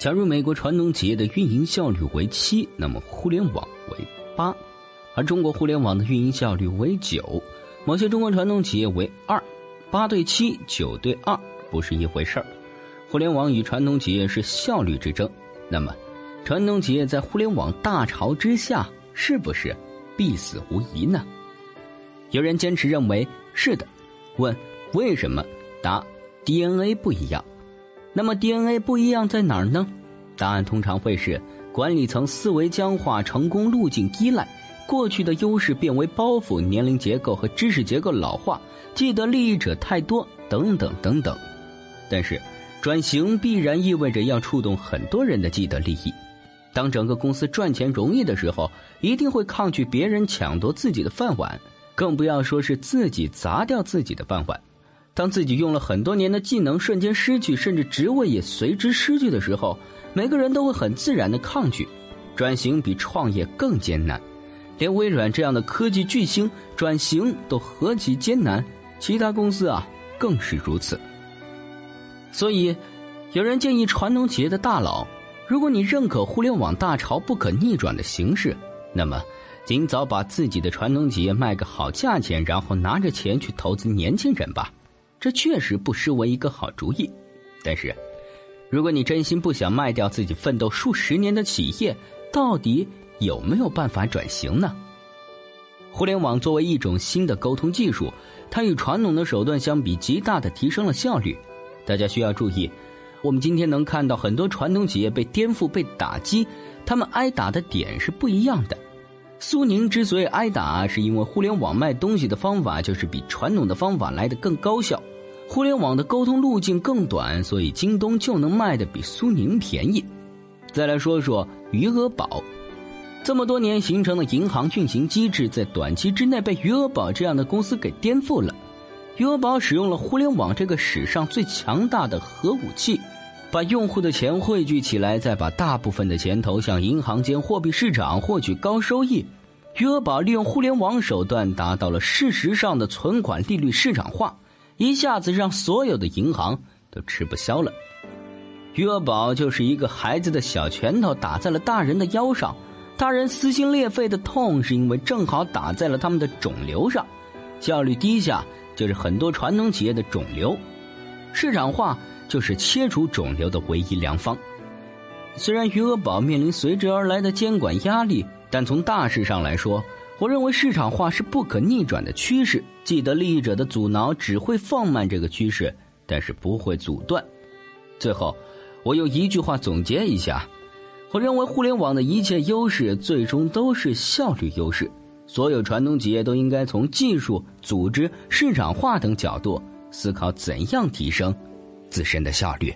假如美国传统企业的运营效率为七，那么互联网为八，而中国互联网的运营效率为九，某些中国传统企业为二，八对七，九对二不是一回事儿。互联网与传统企业是效率之争，那么传统企业在互联网大潮之下是不是必死无疑呢？有人坚持认为是的，问为什么？答：DNA 不一样。那么 DNA 不一样在哪儿呢？答案通常会是管理层思维僵化、成功路径依赖、过去的优势变为包袱、年龄结构和知识结构老化、既得利益者太多等等等等。但是，转型必然意味着要触动很多人的既得利益。当整个公司赚钱容易的时候，一定会抗拒别人抢夺自己的饭碗，更不要说是自己砸掉自己的饭碗。当自己用了很多年的技能瞬间失去，甚至职位也随之失去的时候，每个人都会很自然的抗拒。转型比创业更艰难，连微软这样的科技巨星转型都何其艰难，其他公司啊更是如此。所以，有人建议传统企业的大佬，如果你认可互联网大潮不可逆转的形势，那么尽早把自己的传统企业卖个好价钱，然后拿着钱去投资年轻人吧。这确实不失为一个好主意，但是，如果你真心不想卖掉自己奋斗数十年的企业，到底有没有办法转型呢？互联网作为一种新的沟通技术，它与传统的手段相比，极大的提升了效率。大家需要注意，我们今天能看到很多传统企业被颠覆、被打击，他们挨打的点是不一样的。苏宁之所以挨打，是因为互联网卖东西的方法就是比传统的方法来的更高效。互联网的沟通路径更短，所以京东就能卖的比苏宁便宜。再来说说余额宝，这么多年形成的银行运行机制，在短期之内被余额宝这样的公司给颠覆了。余额宝使用了互联网这个史上最强大的核武器，把用户的钱汇聚起来，再把大部分的钱投向银行间货币市场，获取高收益。余额宝利用互联网手段，达到了事实上的存款利率市场化。一下子让所有的银行都吃不消了。余额宝就是一个孩子的小拳头打在了大人的腰上，大人撕心裂肺的痛，是因为正好打在了他们的肿瘤上。效率低下就是很多传统企业的肿瘤，市场化就是切除肿瘤的唯一良方。虽然余额宝面临随之而来的监管压力，但从大势上来说。我认为市场化是不可逆转的趋势，既得利益者的阻挠只会放慢这个趋势，但是不会阻断。最后，我用一句话总结一下：我认为互联网的一切优势最终都是效率优势。所有传统企业都应该从技术、组织、市场化等角度思考怎样提升自身的效率。